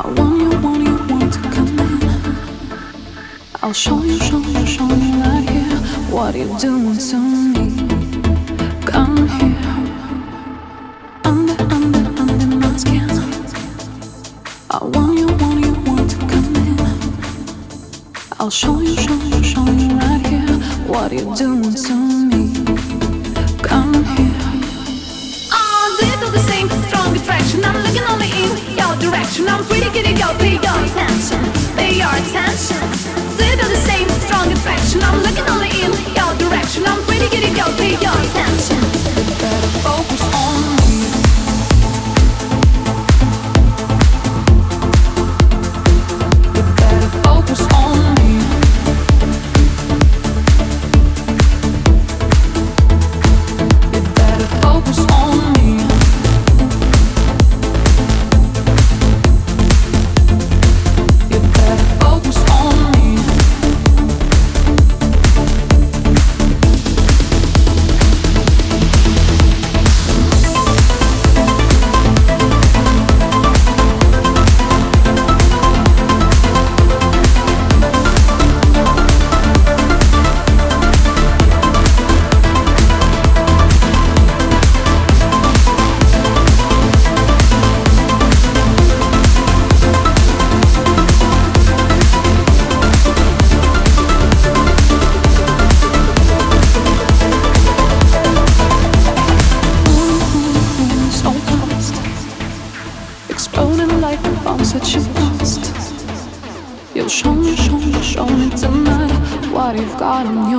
I want you, want you, want to come in. I'll show you, show you, show you right here what you're doing to me. Come here, under, under, under my skin. I want you, want you, want to come in. I'll show you, show you, show you right here what you're doing to me. Come here. Oh, feel the same strong attraction? I'm looking only in your direction. I'm at your attention, pay your attention. The same strong attraction? I'm looking only in your direction. I'm pretty good at your. You better focus on focus on you've got on your